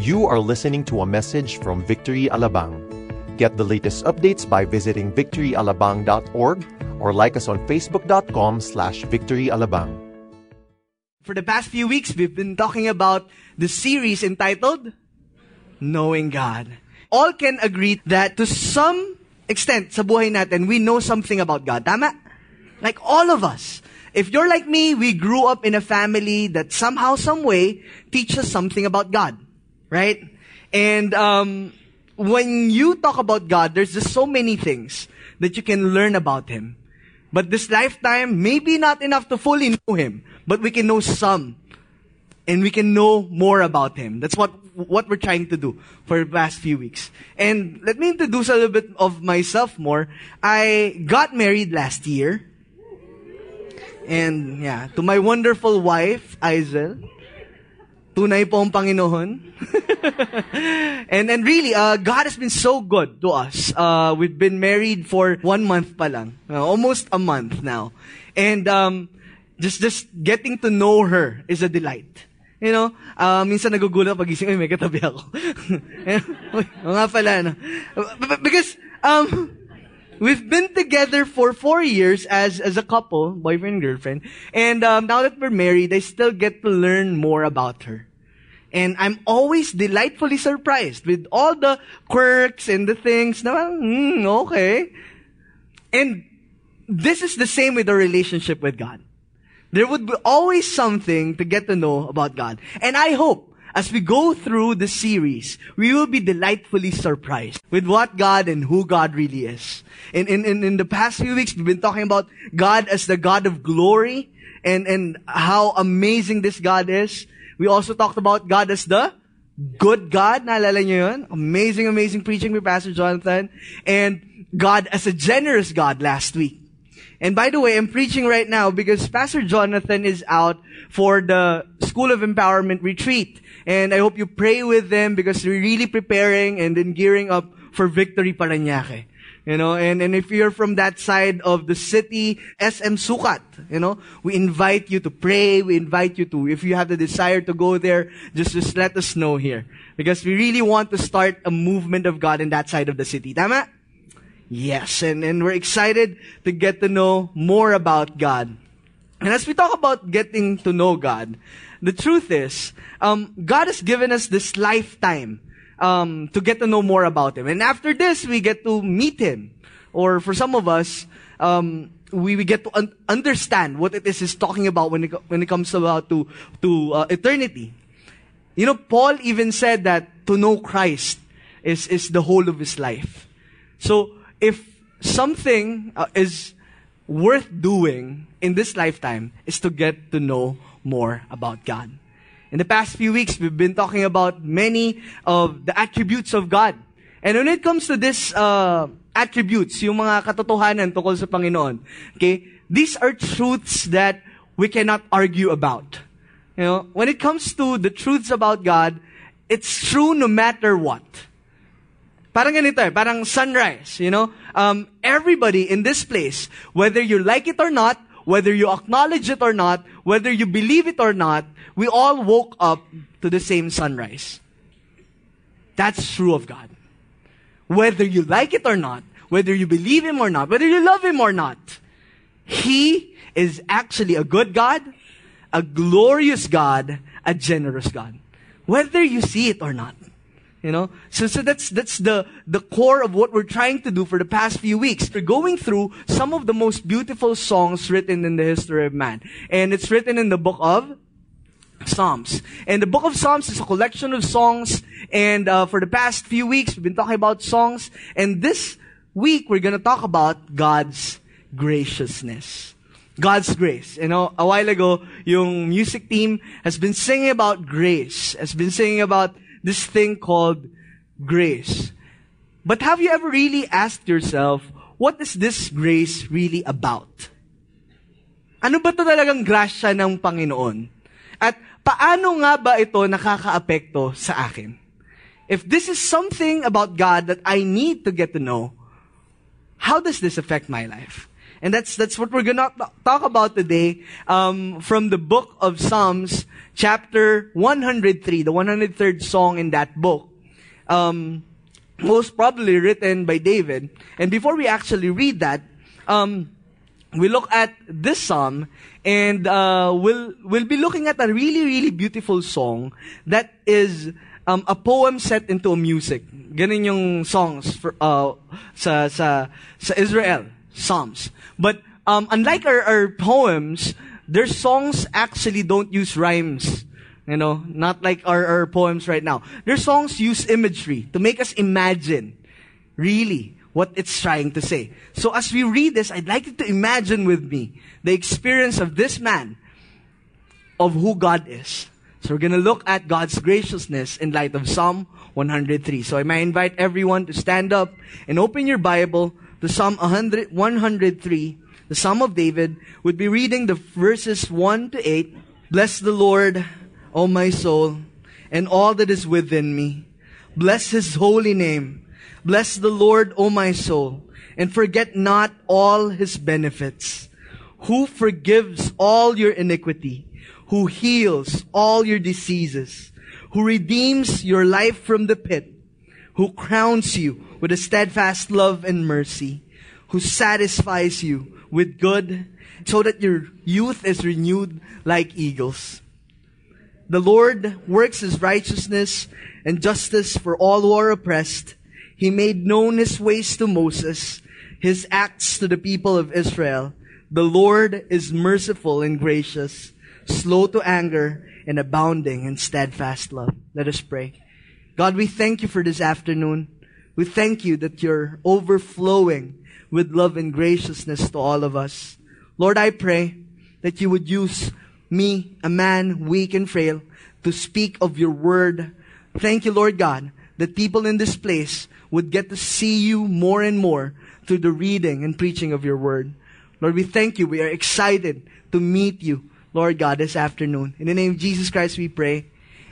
You are listening to a message from Victory Alabang. Get the latest updates by visiting victoryalabang.org or like us on facebook.com slash victoryalabang. For the past few weeks, we've been talking about the series entitled Knowing God. All can agree that to some extent sa buhay natin, we know something about God. Tama? Like all of us. If you're like me, we grew up in a family that somehow, some way, teaches something about God. Right? And um, when you talk about God, there's just so many things that you can learn about Him. But this lifetime, maybe not enough to fully know Him, but we can know some. And we can know more about Him. That's what, what we're trying to do for the past few weeks. And let me introduce a little bit of myself more. I got married last year. And yeah, to my wonderful wife, Aizel. Tunay po ang Panginoon. and and really, uh, God has been so good to us. Uh, we've been married for one month pa lang. Uh, almost a month now. And um, just just getting to know her is a delight. You know, uh, minsan nagugulat pag gising, ay, may katabi ako. Uy, nga pala, no? Because, um, we've been together for four years as, as a couple, boyfriend and girlfriend. And um, now that we're married, I still get to learn more about her. And I'm always delightfully surprised with all the quirks and the things. Na, mm, okay. And this is the same with our relationship with God. There would be always something to get to know about God. And I hope as we go through the series, we will be delightfully surprised with what God and who God really is. In, in, in, in the past few weeks, we've been talking about God as the God of glory and, and how amazing this God is. We also talked about God as the good God. Naalala niyo yun? Amazing, amazing preaching with Pastor Jonathan. And God as a generous God last week. And by the way, I'm preaching right now because Pastor Jonathan is out for the School of Empowerment retreat. And I hope you pray with them because we're really preparing and then gearing up for Victory Paranaque. You know, and, and if you're from that side of the city, SM Sucat, you know, we invite you to pray. We invite you to, if you have the desire to go there, just, just let us know here. Because we really want to start a movement of God in that side of the city. Tama? Yes, and, and we're excited to get to know more about God. And as we talk about getting to know God, the truth is, um, God has given us this lifetime um, to get to know more about Him. And after this, we get to meet Him. Or for some of us, um, we, we get to un- understand what it is He's talking about when it, when it comes about to, to uh, eternity. You know, Paul even said that to know Christ is, is the whole of his life. So, if something uh, is worth doing in this lifetime is to get to know more about God. In the past few weeks, we've been talking about many of the attributes of God. And when it comes to this uh, attributes, yung mga katotohanan tungkol sa Panginoon, okay, these are truths that we cannot argue about. You know, when it comes to the truths about God, it's true no matter what. Parang ganito eh, parang sunrise, you know? Um, everybody in this place, whether you like it or not, whether you acknowledge it or not, whether you believe it or not, we all woke up to the same sunrise. That's true of God. Whether you like it or not, whether you believe Him or not, whether you love Him or not, He is actually a good God, a glorious God, a generous God. Whether you see it or not. You know? So, so that's, that's the, the core of what we're trying to do for the past few weeks. We're going through some of the most beautiful songs written in the history of man. And it's written in the book of Psalms. And the book of Psalms is a collection of songs. And uh, for the past few weeks, we've been talking about songs. And this week, we're going to talk about God's graciousness. God's grace. You know, a while ago, yung music team has been singing about grace, has been singing about this thing called grace. But have you ever really asked yourself, what is this grace really about? Ano ba to talagang grasya ng Panginoon? At paano nga ba ito nakakaapekto sa akin? If this is something about God that I need to get to know, how does this affect my life? And that's, that's what we're gonna talk about today, um, from the book of Psalms, chapter 103, the 103rd song in that book. Um, most probably written by David. And before we actually read that, um, we look at this psalm and uh, we'll we'll be looking at a really really beautiful song that is um, a poem set into a music. Ganun yung songs for, uh, sa sa sa Israel psalms. But um, unlike our, our poems, their songs actually don't use rhymes. You know, not like our, our poems right now. Their songs use imagery to make us imagine really what it's trying to say. So as we read this, I'd like you to imagine with me the experience of this man of who God is. So we're going to look at God's graciousness in light of Psalm 103. So I might invite everyone to stand up and open your Bible to Psalm 100, 103, the Psalm of David. Would be reading the verses 1 to 8. Bless the Lord, O my soul, and all that is within me. Bless his holy name. Bless the Lord, O my soul, and forget not all his benefits. Who forgives all your iniquity, who heals all your diseases, who redeems your life from the pit, who crowns you with a steadfast love and mercy, who satisfies you with good so that your youth is renewed like eagles. The Lord works his righteousness and justice for all who are oppressed. He made known his ways to Moses, his acts to the people of Israel. The Lord is merciful and gracious, slow to anger, and abounding in steadfast love. Let us pray. God, we thank you for this afternoon. We thank you that you're overflowing with love and graciousness to all of us. Lord, I pray that you would use me, a man weak and frail, to speak of your word. Thank you, Lord God, that people in this place would get to see you more and more through the reading and preaching of your word. Lord, we thank you. We are excited to meet you, Lord God, this afternoon. In the name of Jesus Christ, we pray.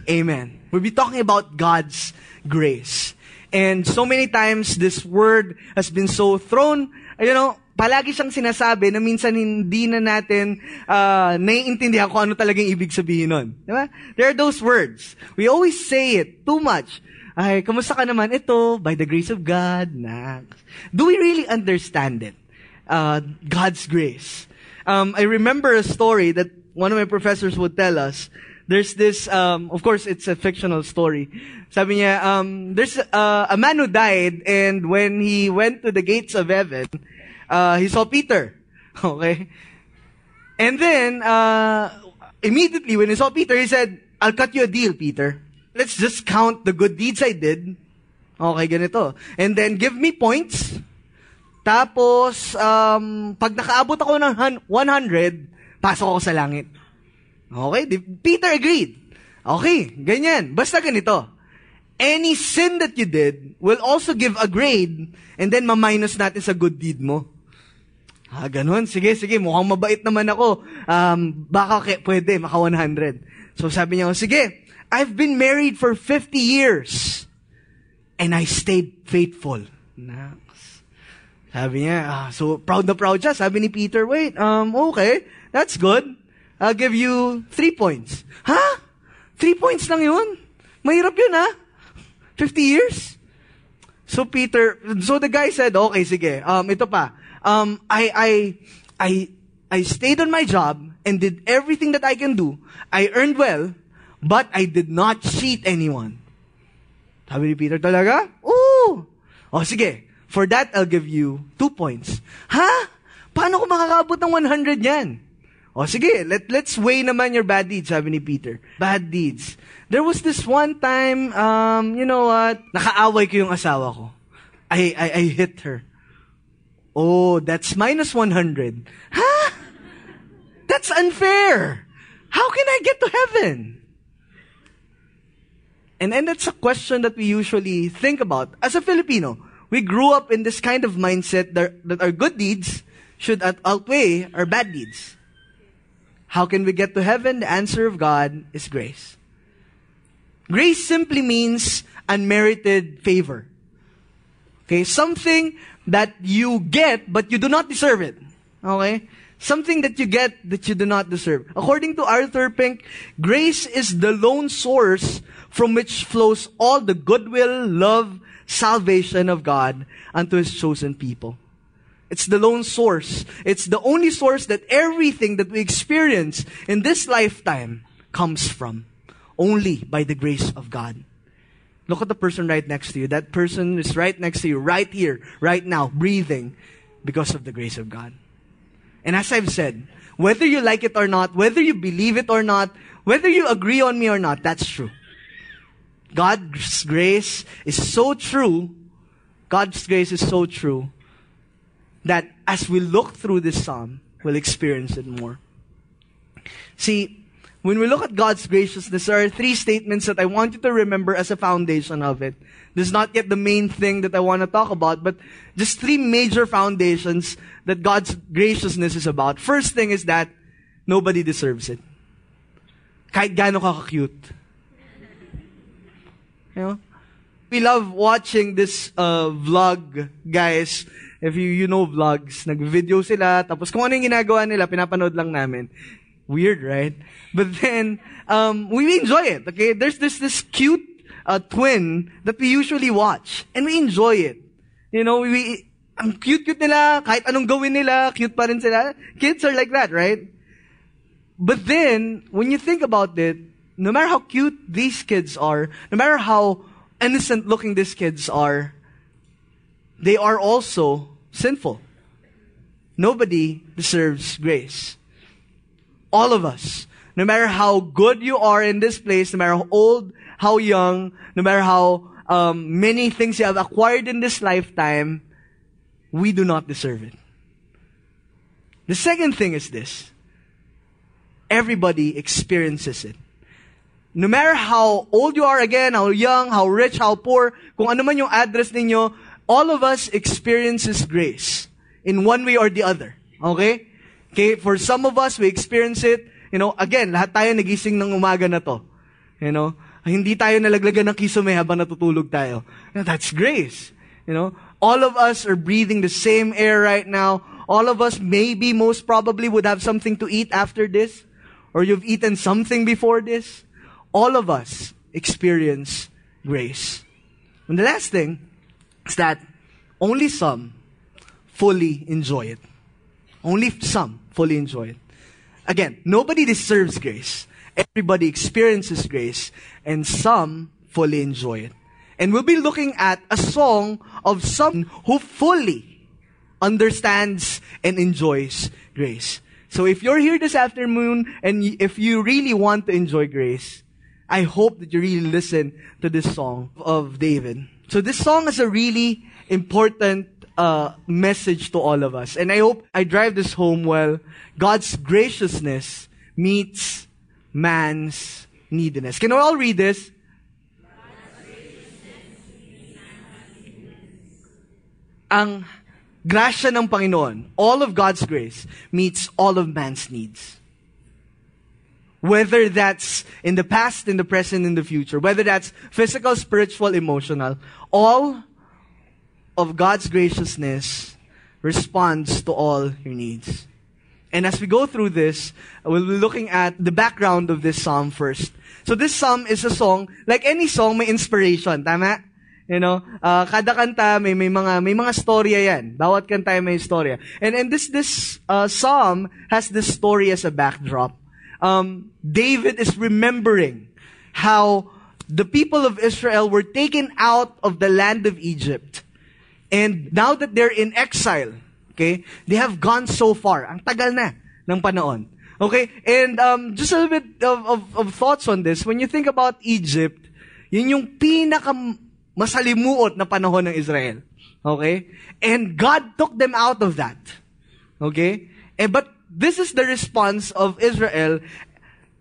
Amen. We'll be talking about God's grace. And so many times, this word has been so thrown, you know, palagi siyang sinasabi na minsan hindi na natin uh, naiintindihan kung ano talagang ibig sabihin nun. Diba? There are those words. We always say it too much. Ay, kamusta ka naman? Ito, by the grace of God, na. Do we really understand it? Uh, God's grace. Um, I remember a story that one of my professors would tell us there's this, um, of course, it's a fictional story. Sabi niya, um, there's uh, a man who died, and when he went to the gates of heaven, uh, he saw Peter. Okay? And then, uh, immediately when he saw Peter, he said, I'll cut you a deal, Peter. Let's just count the good deeds I did. Okay, ganito. And then give me points. Tapos, um, pag nakaabot ako ng 100, pasok ako sa langit. Okay? Peter agreed. Okay, ganyan. Basta ganito. Any sin that you did will also give a grade and then ma-minus natin sa good deed mo. Ah, ganun. Sige, sige. Mukhang mabait naman ako. Um, baka k- pwede, maka 100. So sabi niya, sige, I've been married for 50 years and I stayed faithful. Next. Sabi niya, ah, so proud na proud siya. Sabi ni Peter, wait, um, okay, that's good. I'll give you three points. Ha? Three points lang yun? Mahirap yun, ha? 50 years? So Peter, so the guy said, okay, sige, um, ito pa. Um, I, I, I, I stayed on my job and did everything that I can do. I earned well, but I did not cheat anyone. Sabi ni Peter talaga? Ooh! O sige, for that I'll give you two points. Ha? Paano ko makakaabot ng 100 yan? O sige, let, let's weigh naman your bad deeds, sabi ni Peter. Bad deeds. There was this one time, um, you know what? Nakaaway ko yung asawa ko. I, I, I hit her. Oh, that's minus 100. Huh? That's unfair. How can I get to heaven? And, and that's a question that we usually think about. As a Filipino, we grew up in this kind of mindset that, that our good deeds should outweigh our bad deeds. How can we get to heaven? The answer of God is grace. Grace simply means unmerited favor. Okay, something that you get but you do not deserve it. Okay? Something that you get that you do not deserve. According to Arthur Pink, grace is the lone source from which flows all the goodwill, love, salvation of God unto His chosen people. It's the lone source. It's the only source that everything that we experience in this lifetime comes from. Only by the grace of God. Look at the person right next to you. That person is right next to you, right here, right now, breathing because of the grace of God. And as I've said, whether you like it or not, whether you believe it or not, whether you agree on me or not, that's true. God's grace is so true. God's grace is so true that as we look through this psalm, we'll experience it more. See, when we look at God's graciousness, there are three statements that I want you to remember as a foundation of it. This is not yet the main thing that I want to talk about, but just three major foundations that God's graciousness is about. First thing is that nobody deserves it. Kahit gaano ka cute. You know? We love watching this uh, vlog, guys. If you, you know vlogs, nag-video sila, tapos kung ano yung ginagawa nila, pinapanood lang namin. Weird, right? But then, um, we enjoy it, okay? There's this, this cute uh, twin that we usually watch. And we enjoy it. You know, we, ang cute-cute nila, kahit anong gawin nila, cute pa rin sila. Kids are like that, right? But then, when you think about it, no matter how cute these kids are, no matter how innocent looking these kids are, they are also sinful. Nobody deserves grace. All of us. No matter how good you are in this place, no matter how old, how young, no matter how um, many things you have acquired in this lifetime, we do not deserve it. The second thing is this. Everybody experiences it. No matter how old you are again, how young, how rich, how poor, kung ano man yung address ninyo, all of us experiences grace in one way or the other. Okay? Okay, for some of us, we experience it, you know, again, lahat tayo nagising ng umaga na to. You know, hindi tayo nalaglagan ng kisame habang natutulog tayo. You that's grace. You know, all of us are breathing the same air right now. All of us maybe most probably would have something to eat after this, or you've eaten something before this. All of us experience grace. And the last thing is that only some fully enjoy it. Only some fully enjoy it. Again, nobody deserves grace. Everybody experiences grace, and some fully enjoy it. And we'll be looking at a song of someone who fully understands and enjoys grace. So if you're here this afternoon and if you really want to enjoy grace, I hope that you really listen to this song of David. So this song is a really important uh, message to all of us. And I hope I drive this home well. God's graciousness meets man's neediness. Can we all read this? Ang grasya ng Panginoon, all of God's grace, meets all of man's needs. Whether that's in the past, in the present, in the future, whether that's physical, spiritual, emotional, all of God's graciousness responds to all your needs. And as we go through this, we'll be looking at the background of this psalm first. So this psalm is a song, like any song, may inspiration, tama? You know, uh, kada kanta may may mga may mga storya yan. Bawat kanta may storya. And and this this uh, psalm has this story as a backdrop. Um, David is remembering how the people of Israel were taken out of the land of Egypt. And now that they're in exile, okay, they have gone so far. Ang tagal na ng panahon. Okay? And um, just a little bit of, of, of thoughts on this. When you think about Egypt, yun yung pinaka masalimuot na panahon ng Israel. Okay? And God took them out of that. Okay? Eh, but this is the response of Israel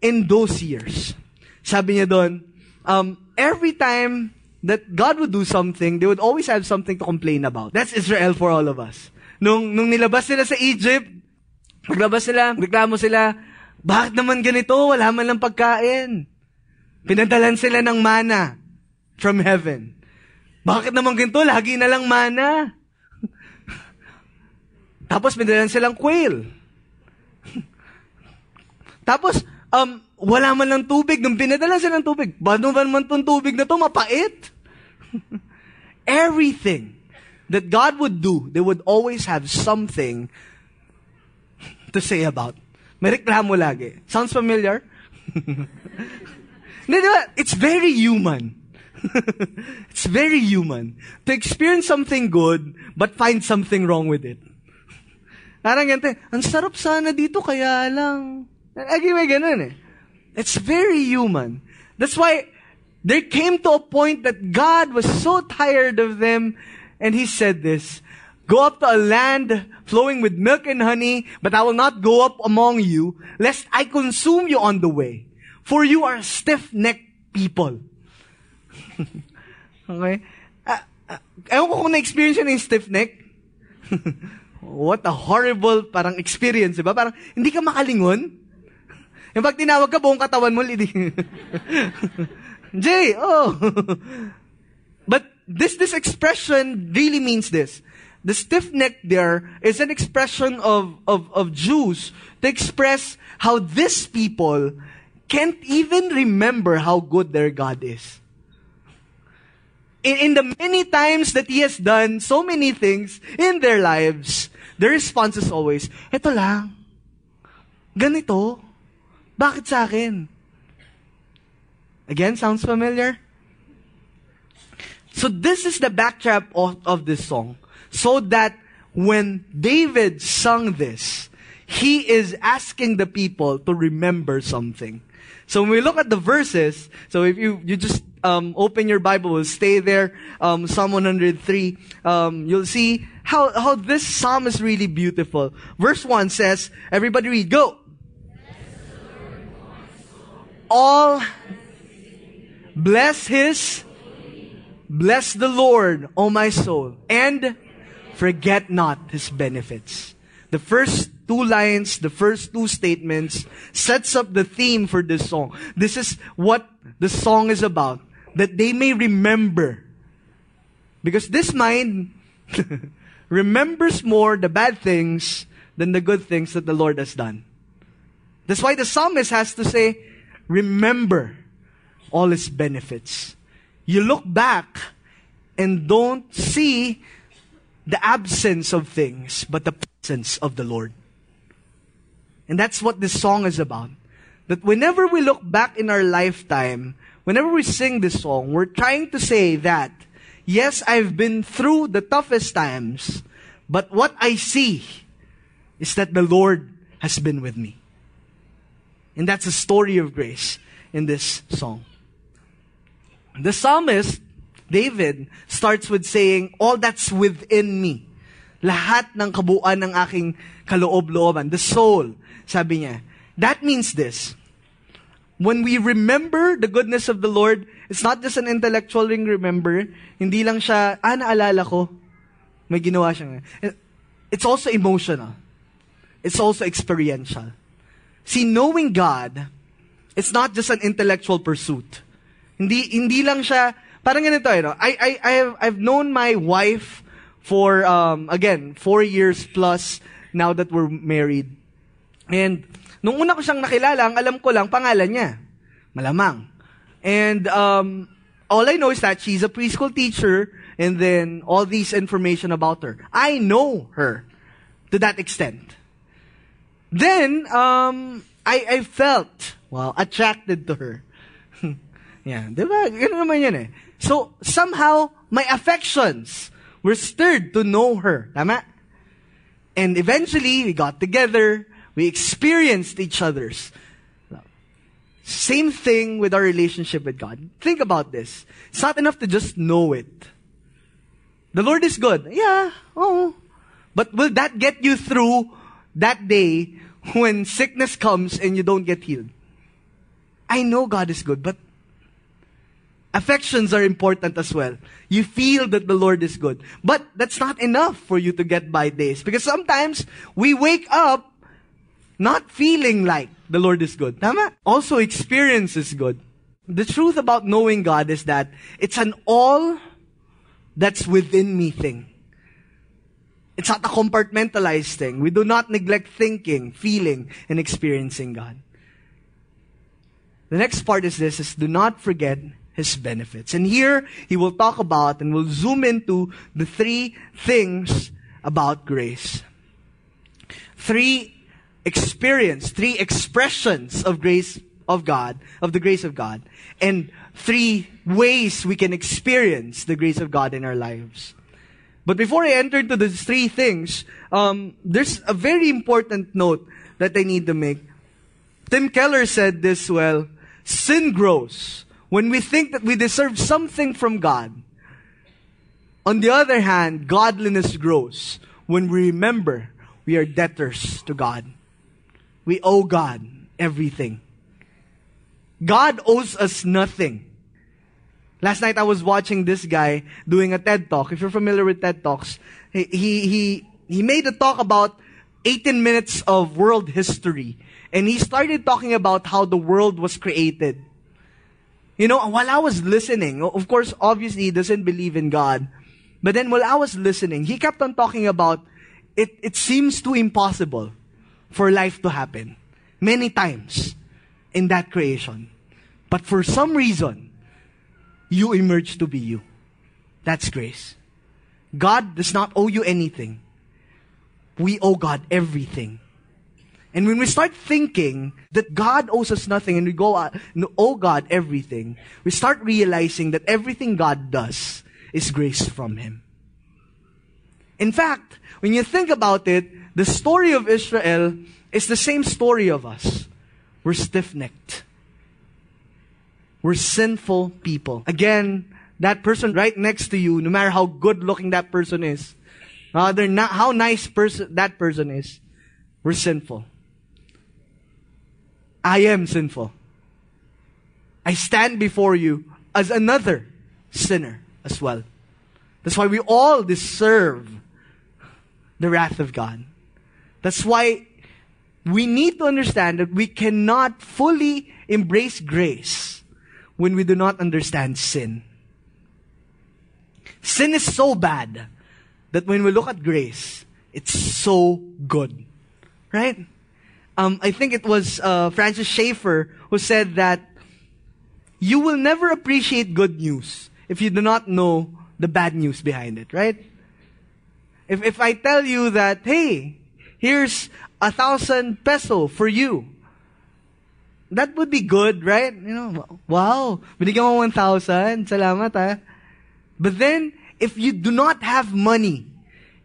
in those years. Sabi niya doon, um, every time that God would do something, they would always have something to complain about. That's Israel for all of us. Nung, nung nilabas sila sa Egypt, paglabas sila, reklamo sila, bakit naman ganito? Wala man lang pagkain. Pinadalan sila ng mana from heaven. Bakit naman ganito? Lagi na lang mana. Tapos may dalan silang quail. Tapos, um, wala man lang tubig. Nung pinadala silang tubig, paano ba naman tong tubig na to? Mapait. Everything that God would do, they would always have something to say about. May reklamo lagi. Sounds familiar? Hindi, di ba? It's very human. it's very human to experience something good but find something wrong with it. Parang ganito, ang sarap sana dito kaya lang. Lagi may ganun eh. It's very human. That's why there came to a point that God was so tired of them and He said this, Go up to a land flowing with milk and honey, but I will not go up among you, lest I consume you on the way. For you are stiff-necked people. okay? Uh, uh, ko kung na-experience yun yung stiff-neck. What a horrible parang experience, di ba? Parang hindi ka makalingon. Yung pag tinawag ka, buong katawan mo, lidi. Jay, oh. but this, this expression really means this. The stiff neck there is an expression of, of, of Jews to express how these people can't even remember how good their God is. In, in the many times that He has done so many things in their lives, the response is always, Ito lang. Ganito. Bakit sa akin? Again, sounds familiar? So this is the backdrop of, of this song. So that when David sung this, he is asking the people to remember something. So when we look at the verses, so if you, you just um, open your Bible, we'll stay there, um, Psalm 103, um, you'll see how, how this psalm is really beautiful. Verse 1 says, everybody read, go! All bless his, bless the Lord, O my soul, and forget not his benefits. The first two lines, the first two statements sets up the theme for this song. This is what the song is about. That they may remember. Because this mind remembers more the bad things than the good things that the Lord has done. That's why the psalmist has to say, remember all its benefits. You look back and don't see the absence of things, but the presence of the Lord. And that's what this song is about. That whenever we look back in our lifetime, whenever we sing this song, we're trying to say that, yes, I've been through the toughest times, but what I see is that the Lord has been with me. And that's a story of grace in this song. The psalmist David starts with saying, all that's within me. Lahat ng kabuuan ng aking kaloob-looban. The soul. Sabi niya. That means this. When we remember the goodness of the Lord, it's not just an intellectual remember. Hindi lang siya, ah, naalala ko. May ginawa siya. It's also emotional. It's also experiential. See, knowing God, it's not just an intellectual pursuit. Hindi, hindi lang siya, Parang ganito, you know, I, I, I have, I've known my wife for, um, again, four years plus now that we're married. And, nung una ko siyang nakilala, ang alam ko lang, pangalan niya. Malamang. And, um, all I know is that she's a preschool teacher and then all these information about her. I know her to that extent. Then, um, I, I felt, well, attracted to her. yeah, di ba? Ganun naman yan eh. So, somehow, my affections were stirred to know her. Tama? And eventually, we got together. We experienced each other's. Same thing with our relationship with God. Think about this. It's not enough to just know it. The Lord is good. Yeah, oh. But will that get you through that day when sickness comes and you don't get healed? I know God is good, but Affections are important as well. You feel that the Lord is good. But that's not enough for you to get by days. Because sometimes we wake up not feeling like the Lord is good. Tama? Also, experience is good. The truth about knowing God is that it's an all that's within me thing. It's not a compartmentalized thing. We do not neglect thinking, feeling, and experiencing God. The next part is this, is do not forget His benefits. And here, He will talk about and will zoom into the three things about grace. Three experience, three expressions of grace of God, of the grace of God, and three ways we can experience the grace of God in our lives. But before I enter into these three things, um, there's a very important note that I need to make. Tim Keller said this well, sin grows when we think that we deserve something from God. On the other hand, godliness grows when we remember we are debtors to God. We owe God everything. God owes us nothing. Last night I was watching this guy doing a TED talk. If you're familiar with TED talks, he, he, he, made a talk about 18 minutes of world history. And he started talking about how the world was created. You know, while I was listening, of course, obviously he doesn't believe in God. But then while I was listening, he kept on talking about it, it seems too impossible for life to happen. Many times in that creation. But for some reason, you emerge to be you. That's grace. God does not owe you anything. We owe God everything. And when we start thinking that God owes us nothing and we go uh, owe God everything, we start realizing that everything God does is grace from Him. In fact, when you think about it, the story of Israel is the same story of us. We're stiff-necked. We're sinful people. Again, that person right next to you, no matter how good looking that person is, uh, they're not, how nice person that person is, we're sinful. I am sinful. I stand before you as another sinner as well. That's why we all deserve the wrath of God. That's why we need to understand that we cannot fully embrace grace when we do not understand sin. Sin is so bad that when we look at grace, it's so good. Right? Um, I think it was uh, Francis Schaeffer who said that you will never appreciate good news if you do not know the bad news behind it, right? If, if I tell you that, hey, here's a thousand peso for you, that would be good, right? You know, wow, binigyan mo 1,000, salamat ah. But then, if you do not have money,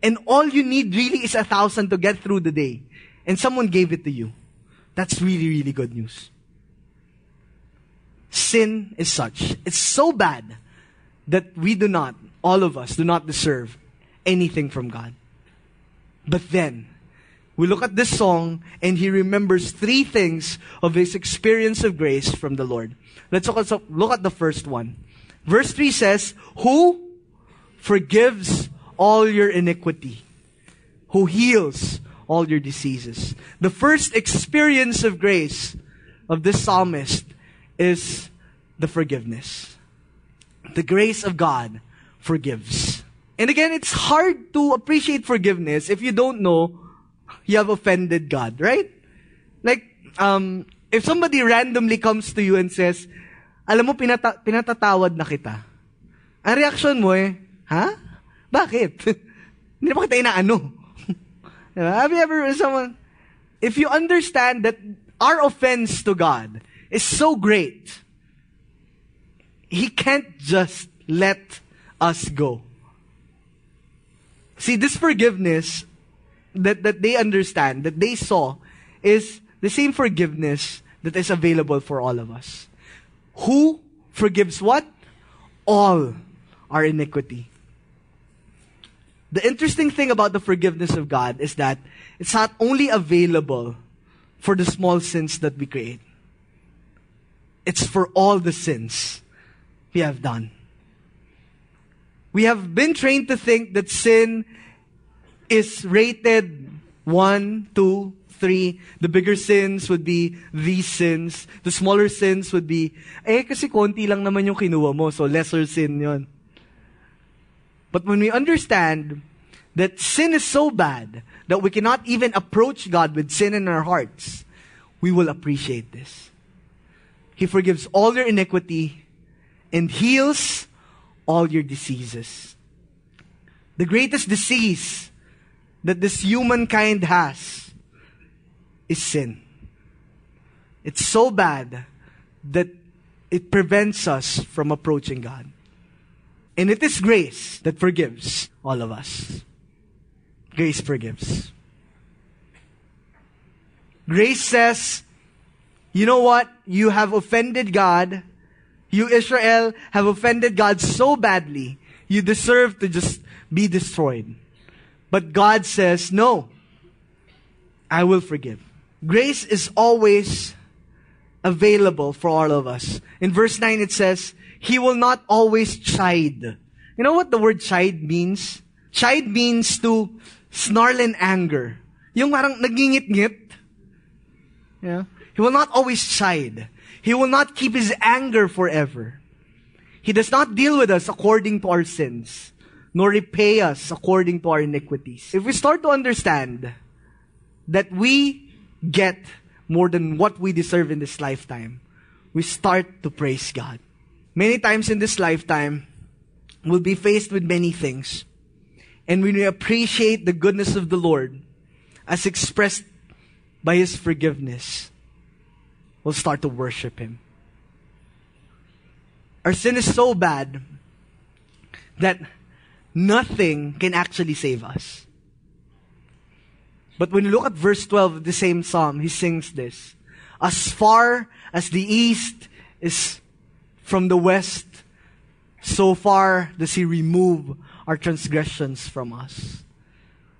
and all you need really is a thousand to get through the day, and someone gave it to you, that's really, really good news. Sin is such. It's so bad that we do not, all of us, do not deserve anything from God. But then, we look at this song and he remembers three things of his experience of grace from the Lord. Let's look at, the first one. Verse 3 says, Who forgives all your iniquity? Who heals all your diseases? The first experience of grace of this psalmist is the forgiveness. The grace of God forgives. And again, it's hard to appreciate forgiveness if you don't know you have offended God, right? Like, um, if somebody randomly comes to you and says, alam mo, pinata- pinatatawad na kita. Ang reaction mo eh, ha? Bakit? Hindi na ba kita inaano? have you ever, someone, if you understand that our offense to God is so great, He can't just let us go. See, this forgiveness that, that they understand, that they saw, is the same forgiveness that is available for all of us. Who forgives what? All our iniquity. The interesting thing about the forgiveness of God is that it's not only available for the small sins that we create. It's for all the sins we have done. We have been trained to think that sin is rated one, two, three. The bigger sins would be these sins. The smaller sins would be, eh, kasi konti lang naman yung kinuha mo, so lesser sin yon. But when we understand that sin is so bad that we cannot even approach God with sin in our hearts, we will appreciate this. He forgives all your iniquity and heals all your diseases. The greatest disease that this humankind has is sin. It's so bad that it prevents us from approaching God. And it is grace that forgives all of us. Grace forgives. Grace says, you know what? You have offended God. You, Israel, have offended God so badly. You deserve to just be destroyed. But God says, no. I will forgive. Grace is always available for all of us. In verse 9 it says, He will not always chide. You know what the word chide means? Chide means to snarl in anger. Yung parang nagingit-ngit. Yeah. He will not always chide. He will not keep his anger forever. He does not deal with us according to our sins, nor repay us according to our iniquities. If we start to understand that we get more than what we deserve in this lifetime, we start to praise God. Many times in this lifetime, we'll be faced with many things. And when we appreciate the goodness of the Lord as expressed by His forgiveness, we'll start to worship Him. Our sin is so bad that nothing can actually save us. But when you look at verse 12 of the same psalm, he sings this. As far as the east is from the west, so far does he remove our transgressions from us.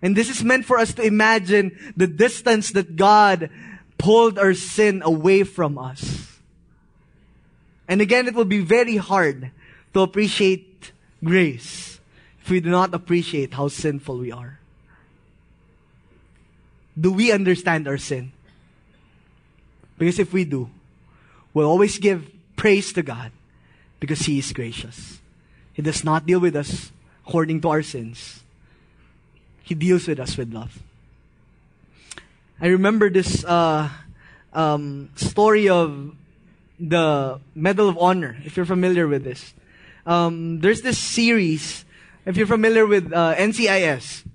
And this is meant for us to imagine the distance that God pulled our sin away from us. And again, it will be very hard to appreciate grace if we do not appreciate how sinful we are do we understand our sin? Because if we do, we'll always give praise to God because He is gracious. He does not deal with us according to our sins. He deals with us with love. I remember this uh, um, story of the Medal of Honor, if you're familiar with this. Um, there's this series, if you're familiar with uh, NCIS,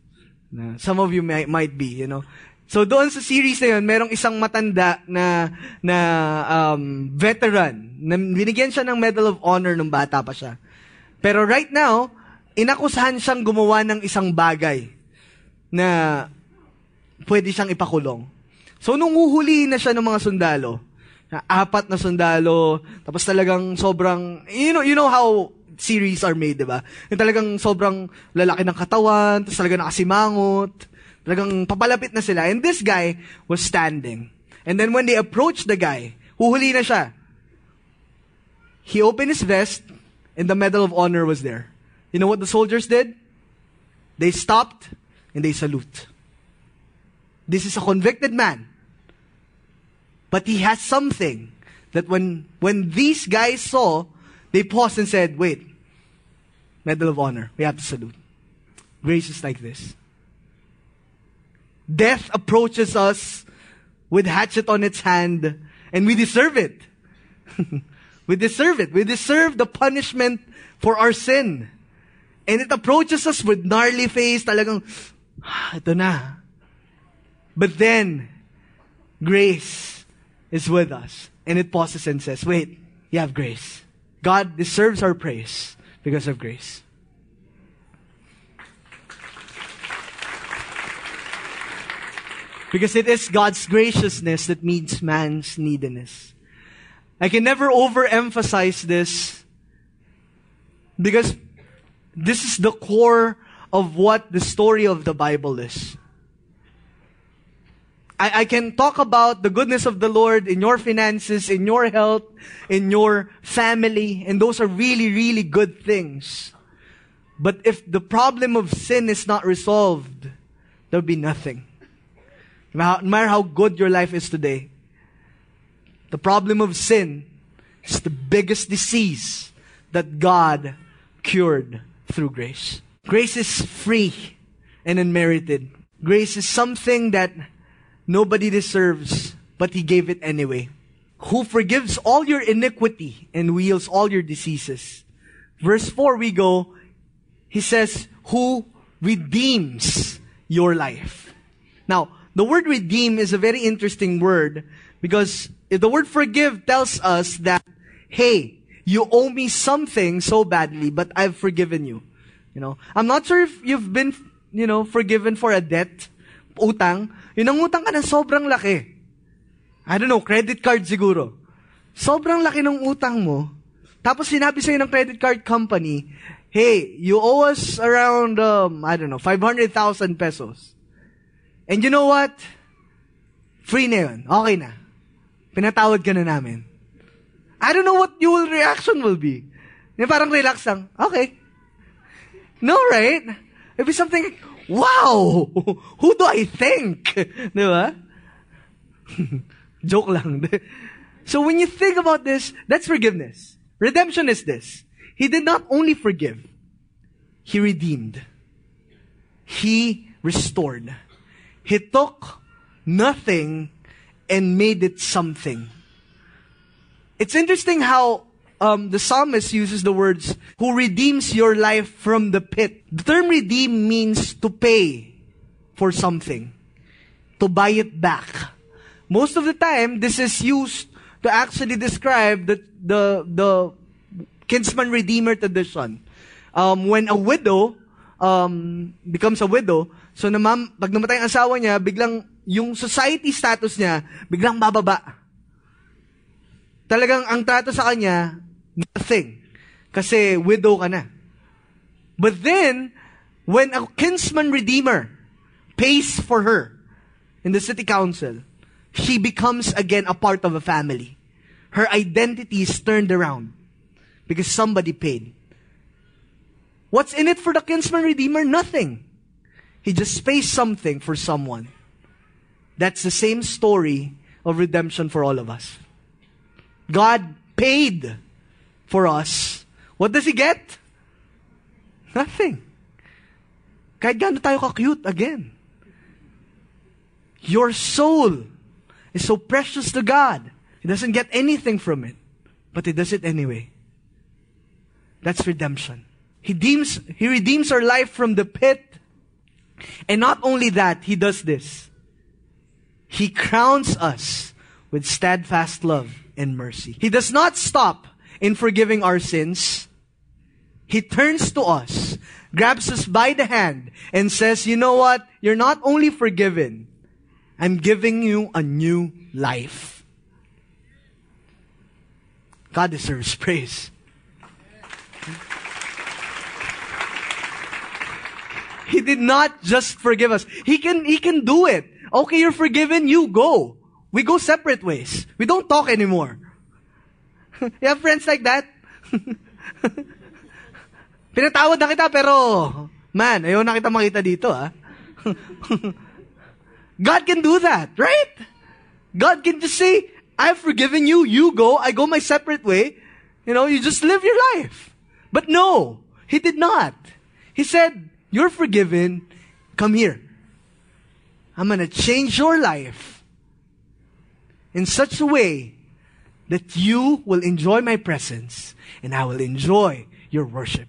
some of you might, might be, you know. So doon sa series na yun, merong isang matanda na na um, veteran. Na binigyan siya ng Medal of Honor nung bata pa siya. Pero right now, inakusahan siyang gumawa ng isang bagay na pwede siyang ipakulong. So nung uhulihin na siya ng mga sundalo, na apat na sundalo, tapos talagang sobrang, you know, you know how series are made, di ba? Yung talagang sobrang lalaki ng katawan, tapos talagang nakasimangot, Talagang papalapit na sila. And this guy was standing. And then when they approached the guy, huhuli na siya. He opened his vest, and the Medal of Honor was there. You know what the soldiers did? They stopped, and they salute. This is a convicted man. But he has something that when, when these guys saw, they paused and said, wait, Medal of Honor, we have to salute. Grace is like this. Death approaches us with hatchet on its hand, and we deserve it. we deserve it. We deserve the punishment for our sin. And it approaches us with gnarly face, talagang, ah, ito na. But then, grace is with us. And it pauses and says, wait, you have grace. God deserves our praise because of grace. Because it is God's graciousness that meets man's neediness. I can never overemphasize this because this is the core of what the story of the Bible is. I, I, can talk about the goodness of the Lord in your finances, in your health, in your family, and those are really, really good things. But if the problem of sin is not resolved, there'll be nothing. No matter how good your life is today, the problem of sin is the biggest disease that God cured through grace. Grace is free and unmerited. Grace is something that nobody deserves, but He gave it anyway. Who forgives all your iniquity and heals all your diseases. Verse 4 we go, He says, who redeems your life. Now, the word redeem is a very interesting word because if the word forgive tells us that, hey, you owe me something so badly, but I've forgiven you. You know, I'm not sure if you've been, you know, forgiven for a debt, utang. Yun ang utang ka na sobrang laki. I don't know, credit card siguro. Sobrang laki ng utang mo. Tapos sinabi sa'yo ng credit card company, hey, you owe us around, um, I don't know, 500,000 pesos. And you know what? Free na yun. Okay na. Pinatawad ka na namin. I don't know what your reaction will be. Yung parang relax lang. Okay. No, right? It'd be something wow! Who do I think? Di? Joke lang. so when you think about this, that's forgiveness. Redemption is this. He did not only forgive, He redeemed. He restored. He took nothing and made it something. It's interesting how um, the psalmist uses the words, who redeems your life from the pit. The term redeem means to pay for something, to buy it back. Most of the time, this is used to actually describe the, the, the kinsman redeemer tradition. Um, when a widow um, becomes a widow, so na ma'am, pag namatay ang asawa niya, biglang yung society status niya, biglang bababa. Talagang ang trato sa kanya, nothing. Kasi widow ka na. But then, when a kinsman redeemer pays for her in the city council, she becomes again a part of a family. Her identity is turned around because somebody paid. What's in it for the kinsman redeemer? Nothing. He just pays something for someone. That's the same story of redemption for all of us. God paid for us. What does He get? Nothing. Kahit tayo ka-cute, again. Your soul is so precious to God. He doesn't get anything from it, but He does it anyway. That's redemption. He redeems, he redeems our life from the pit. And not only that, He does this. He crowns us with steadfast love and mercy. He does not stop in forgiving our sins. He turns to us, grabs us by the hand, and says, You know what? You're not only forgiven, I'm giving you a new life. God deserves praise. He did not just forgive us. He can, He can do it. Okay, you're forgiven, you go. We go separate ways. We don't talk anymore. you have friends like that? Pinatawad na kita pero, man, ayaw na kita makita dito ah. God can do that, right? God can just say, I've forgiven you, you go, I go my separate way. You know, you just live your life. But no, He did not. He said, you're forgiven, come here. I'm gonna change your life in such a way that you will enjoy my presence and I will enjoy your worship.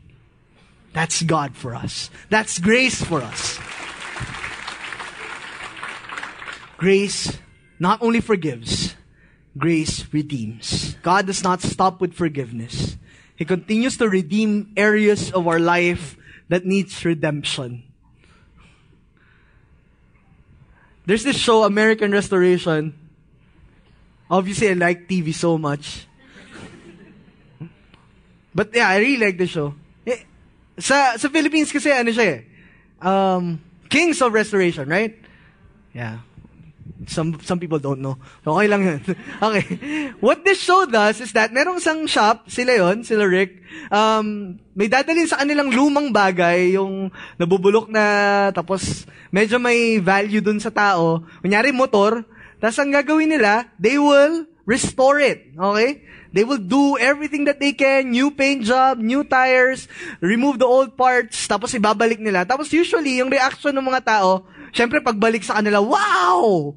That's God for us. That's grace for us. Grace not only forgives, grace redeems. God does not stop with forgiveness. He continues to redeem areas of our life that needs redemption. There's this show, American Restoration. Obviously, I like TV so much. But yeah, I really like the show. Eh, sa, sa Philippines kasi, ano siya eh, um, Kings of Restoration, right? Yeah. Some some people don't know. Okay lang yun. okay. What this show does is that merong isang shop, sila yon, sila Rick, um, may dadalhin sa kanilang lumang bagay, yung nabubulok na, tapos medyo may value dun sa tao. Kunyari motor, tapos ang gagawin nila, they will restore it. Okay? they will do everything that they can, new paint job, new tires, remove the old parts, tapos ibabalik nila. Tapos usually, yung reaction ng mga tao, syempre pagbalik sa kanila, wow!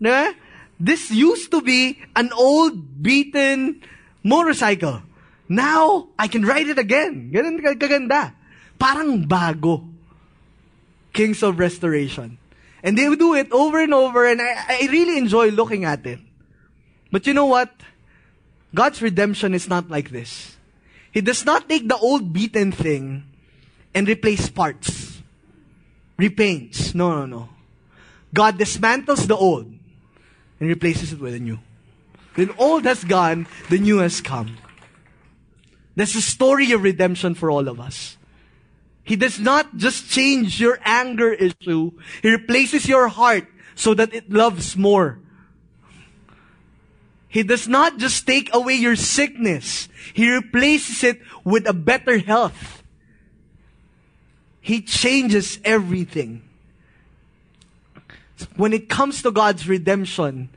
Diba? This used to be an old, beaten motorcycle. Now, I can ride it again. Ganun kaganda. Parang bago. Kings of Restoration. And they do it over and over, and I, I really enjoy looking at it. But you know what? God's redemption is not like this. He does not take the old beaten thing and replace parts, repaints. No, no, no. God dismantles the old and replaces it with a new. The old has gone, the new has come. That's the story of redemption for all of us. He does not just change your anger issue. He replaces your heart so that it loves more. He does not just take away your sickness. He replaces it with a better health. He changes everything. When it comes to God's redemption,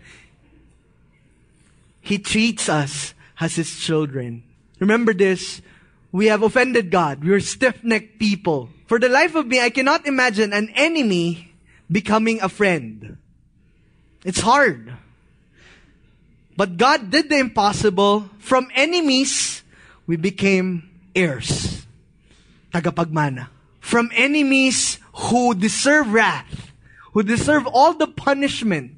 He treats us as His children. Remember this we have offended God. We are stiff-necked people. For the life of me, I cannot imagine an enemy becoming a friend. It's hard. But God did the impossible. From enemies, we became heirs. Tagapagmana. From enemies who deserve wrath, who deserve all the punishment,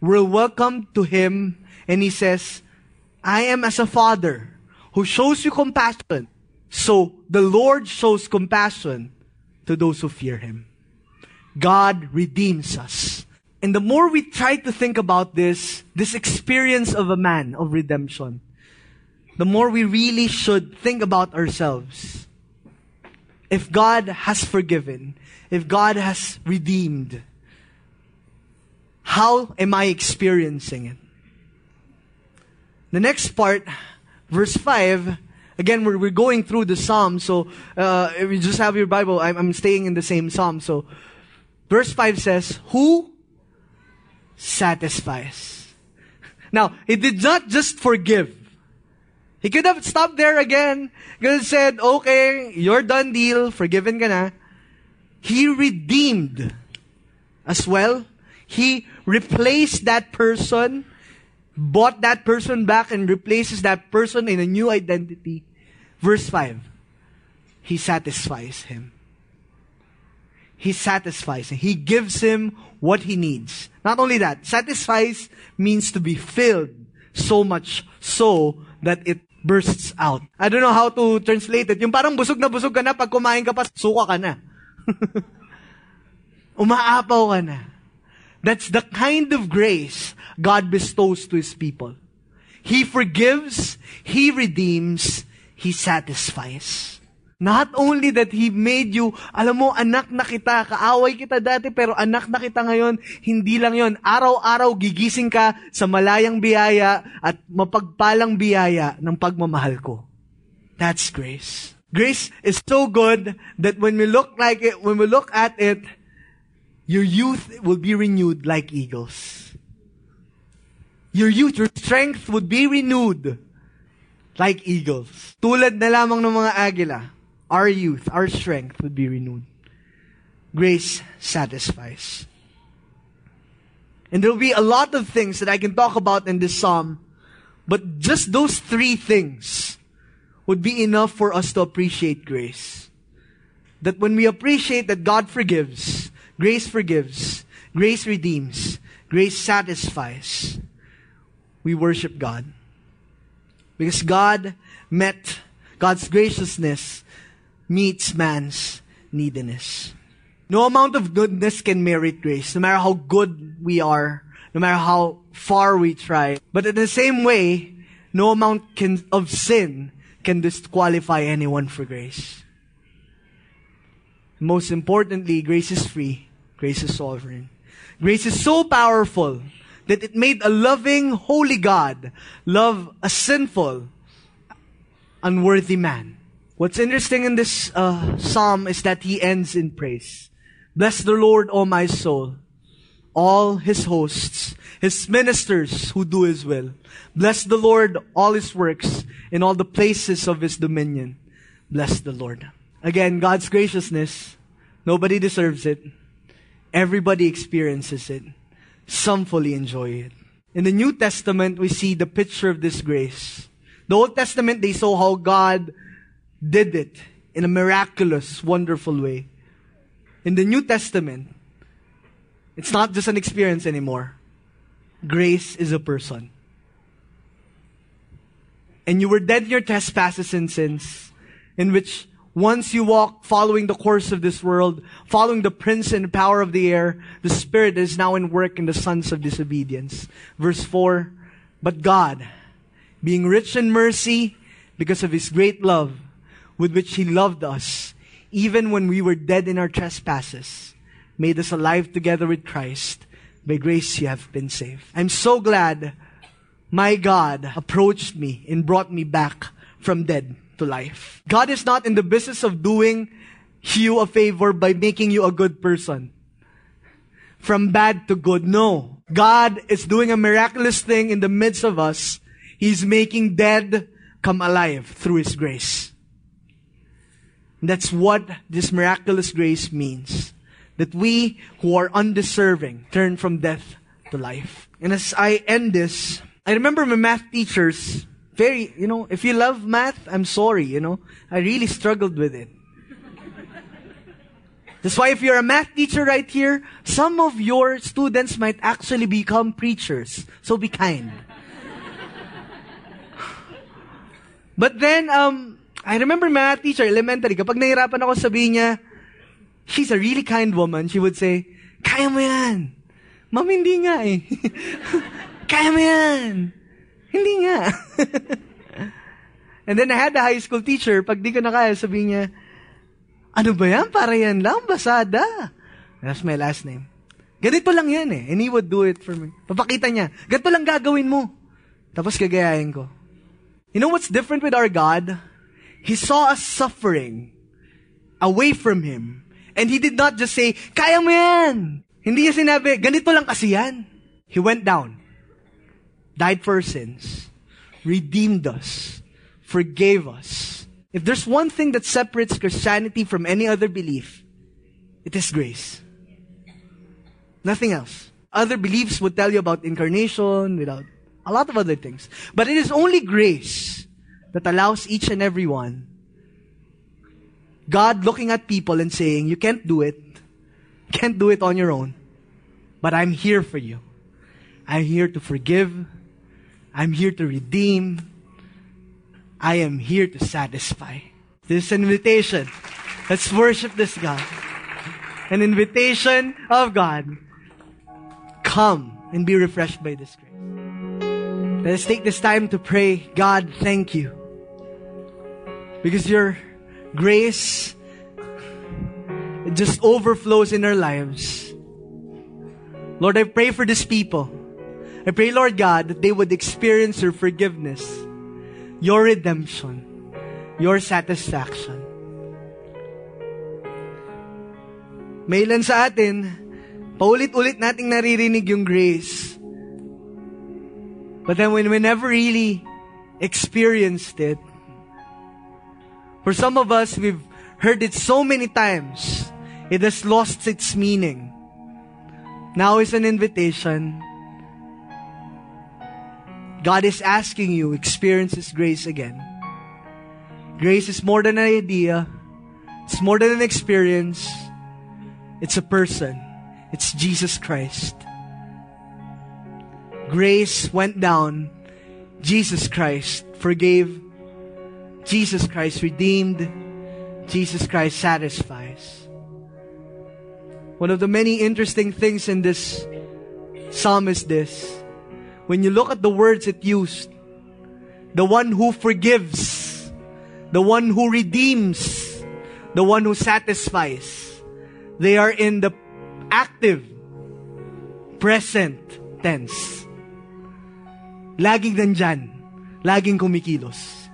we're welcome to Him and He says, I am as a father who shows you compassion. So the Lord shows compassion to those who fear Him. God redeems us. And the more we try to think about this, this experience of a man of redemption, the more we really should think about ourselves. If God has forgiven, if God has redeemed, how am I experiencing it? The next part verse 5, again, we're, we're going through the Psalm. So, uh, if you just have your Bible, I'm, I'm staying in the same Psalm. So, verse 5 says, Who satisfies? Now, he did not just forgive. He could have stopped there again. He could have said, okay, you're done deal, forgiven ka na. He redeemed as well. He replaced that person bought that person back and replaces that person in a new identity. Verse 5. He satisfies him. He satisfies him. He gives him what he needs. Not only that, satisfies means to be filled so much so that it bursts out. I don't know how to translate it. Yung parang busog na busog ka na, pag kumain ka pa, suka ka na. Umaapaw ka na. That's the kind of grace God bestows to His people. He forgives, He redeems, He satisfies. Not only that He made you, alam mo, anak na kita, kaaway kita dati, pero anak na kita ngayon, hindi lang yon. Araw-araw gigising ka sa malayang biyaya at mapagpalang biyaya ng pagmamahal ko. That's grace. Grace is so good that when we look like it, when we look at it, your youth will be renewed like eagles. Your youth, your strength would be renewed like eagles. Tulad na lamang ng mga agila, our youth, our strength would be renewed. Grace satisfies. And there will be a lot of things that I can talk about in this psalm, but just those three things would be enough for us to appreciate grace. That when we appreciate that God forgives, grace forgives, grace redeems, grace satisfies, we worship God. Because God met, God's graciousness meets man's neediness. No amount of goodness can merit grace, no matter how good we are, no matter how far we try. But in the same way, no amount can, of sin can disqualify anyone for grace. Most importantly, grace is free. Grace is sovereign. Grace is so powerful that it made a loving, holy God love a sinful, unworthy man. What's interesting in this uh, psalm is that he ends in praise. Bless the Lord, O my soul. all his hosts, his ministers who do his will. Bless the Lord, all his works, in all the places of his dominion. Bless the Lord. Again, God's graciousness, nobody deserves it. Everybody experiences it. Some fully enjoy it. In the New Testament, we see the picture of this grace. The Old Testament, they saw how God did it in a miraculous, wonderful way. In the New Testament, it's not just an experience anymore. Grace is a person. And you were dead in your trespasses and sins, in which once you walk following the course of this world, following the prince and power of the air, the Spirit is now in work in the sons of disobedience. Verse 4 But God, being rich in mercy, because of His great love, with which He loved us, even when we were dead in our trespasses, made us alive together with Christ. By grace you have been saved. I'm so glad my God approached me and brought me back from dead to life. God is not in the business of doing you a favor by making you a good person. From bad to good. No. God is doing a miraculous thing in the midst of us. He's making dead come alive through His grace. That's what this miraculous grace means. That we who are undeserving turn from death to life. And as I end this, I remember my math teachers very, you know, if you love math, I'm sorry, you know. I really struggled with it. That's why if you're a math teacher right here, some of your students might actually become preachers. So be kind. but then, um, I remember my math teacher, elementary, kapag nahirapan ako sabihin niya, she's a really kind woman, she would say, kaya mo yan. Ma'am, hindi nga eh. kaya mo yan. Hindi nga. And then I had a high school teacher, pag di ko na kaya, sabi niya, ano ba yan? Para yan lang, basada. That's my last name. Ganito lang yan eh. And he would do it for me. Papakita niya, ganito lang gagawin mo. Tapos gagayahin ko. You know what's different with our God? He saw us suffering away from Him. And He did not just say, kaya mo yan. Hindi niya sinabi, ganito lang kasi yan. He went down died for our sins, redeemed us, forgave us. If there's one thing that separates Christianity from any other belief, it is grace. Nothing else. Other beliefs would tell you about incarnation, without a lot of other things. But it is only grace that allows each and every one God looking at people and saying, You can't do it. can't do it on your own. But I'm here for you. I'm here to forgive. I'm here to redeem. I am here to satisfy. This is an invitation. Let's worship this God. An invitation of God. Come and be refreshed by this grace. Let us take this time to pray. God, thank you. Because your grace just overflows in our lives. Lord, I pray for these people. I pray, Lord God, that they would experience your forgiveness, your redemption, your satisfaction. May ilan sa atin, paulit-ulit nating naririnig yung grace. But then when we never really experienced it, for some of us, we've heard it so many times, it has lost its meaning. Now is an invitation God is asking you, experience His grace again. Grace is more than an idea. It's more than an experience. It's a person. It's Jesus Christ. Grace went down. Jesus Christ forgave. Jesus Christ redeemed. Jesus Christ satisfies. One of the many interesting things in this psalm is this when you look at the words it used, the one who forgives, the one who redeems, the one who satisfies, they are in the active, present tense. Laging nandyan. Laging kumikilos.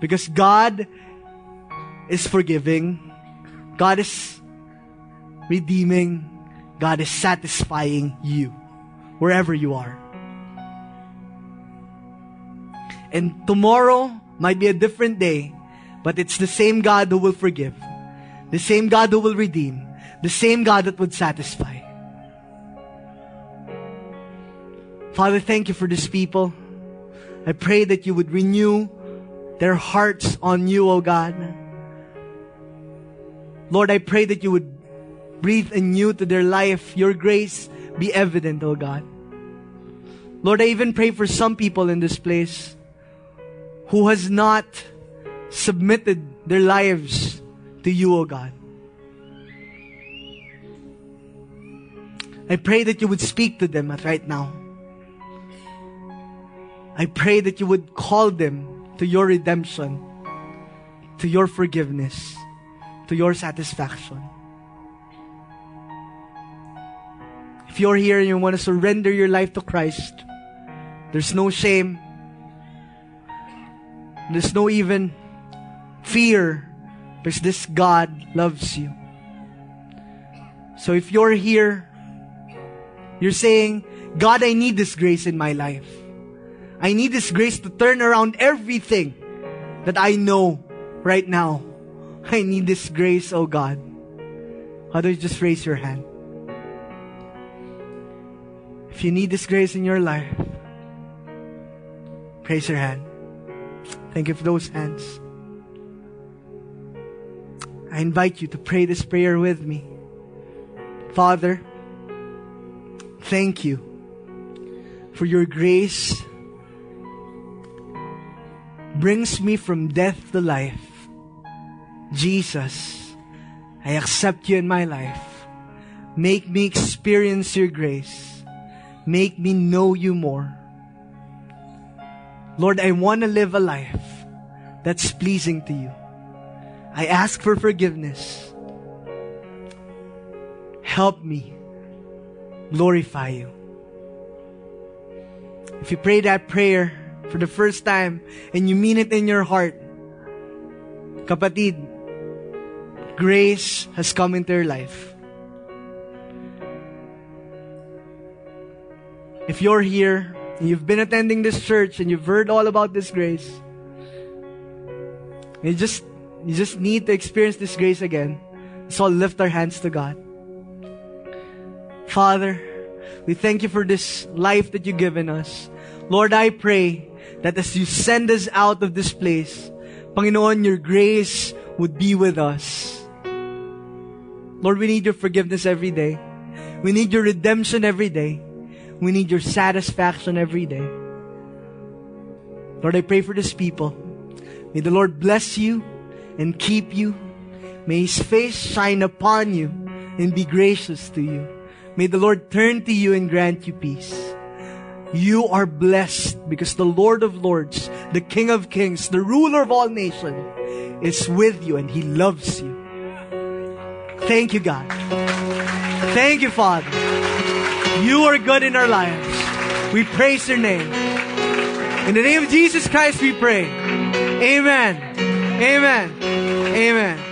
Because God is forgiving. God is redeeming. God is satisfying you wherever you are. And tomorrow might be a different day, but it's the same God who will forgive, the same God who will redeem, the same God that would satisfy. Father, thank you for these people. I pray that you would renew their hearts on you, O God. Lord, I pray that you would breathe anew to their life. Your grace be evident, O God. Lord, I even pray for some people in this place who has not submitted their lives to you, O God. I pray that you would speak to them right now. I pray that you would call them to your redemption, to your forgiveness, to your satisfaction. If you're here and you want to surrender your life to Christ, there's no shame. There's no even fear because this God loves you. So if you're here, you're saying, God, I need this grace in my life. I need this grace to turn around everything that I know right now. I need this grace, oh God. How do you just raise your hand? If you need this grace in your life, raise your hand. Thank you for those hands. I invite you to pray this prayer with me. Father, thank you for your grace brings me from death to life. Jesus, I accept you in my life. Make me experience your grace. Make me know you more. Lord, I want to live a life that's pleasing to you. I ask for forgiveness. Help me glorify you. If you pray that prayer for the first time and you mean it in your heart, kapatid, grace has come into your life. If you're here you've been attending this church and you've heard all about this grace, you just you just need to experience this grace again. So lift our hands to God. Father, we thank you for this life that you've given us. Lord, I pray that as you send us out of this place, Panginoon, your grace would be with us. Lord, we need your forgiveness every day. We need your redemption every day. We need your satisfaction every day. Lord, I pray for this people. May the Lord bless you and keep you. May His face shine upon you and be gracious to you. May the Lord turn to you and grant you peace. You are blessed because the Lord of Lords, the King of Kings, the ruler of all nations is with you and He loves you. Thank you, God. Thank you, Father. You are good in our lives. We praise your name. In the name of Jesus Christ, we pray. Amen. Amen. Amen.